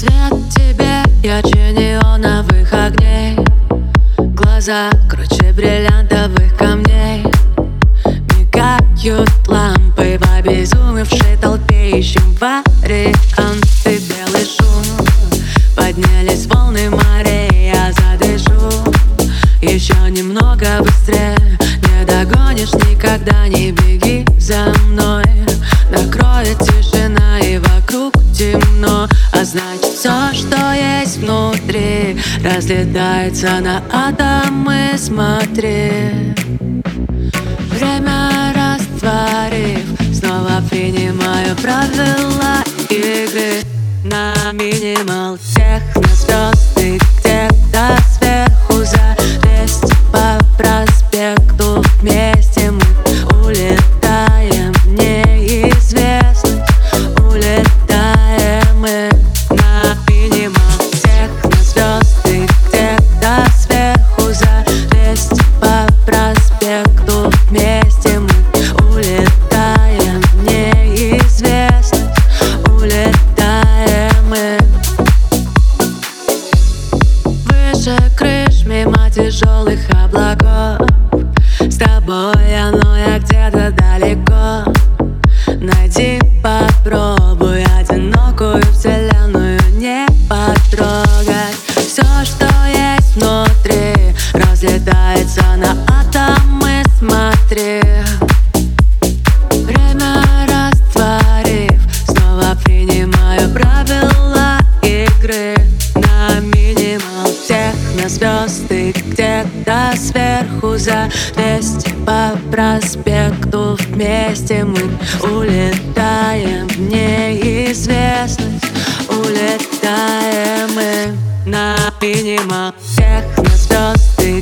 Свет тебе ярче неоновых огней Глаза круче бриллиантовых камней. Мигают лампы в обезумевшей толпе. Ищем варианты белый шум. Поднялись волны морей, я задышу. Еще немного быстрее. Не догонишь никогда, не беги за мной. Накроет тишина и вокруг темно значит все, что есть внутри. Разлетается на атомы, смотри. Время растворив Снова принимаю правила игры На минимал техно Выше крыш, мимо тяжелых облаков. С тобой оно я где-то далеко. Найди, попробуй одинокую вселенную не потрогать Все, что есть внутри, разлетается на атомы, смотри техно звезды где-то сверху за 200 по проспекту Вместе мы улетаем в неизвестность. Улетаем мы на минимал техно звезды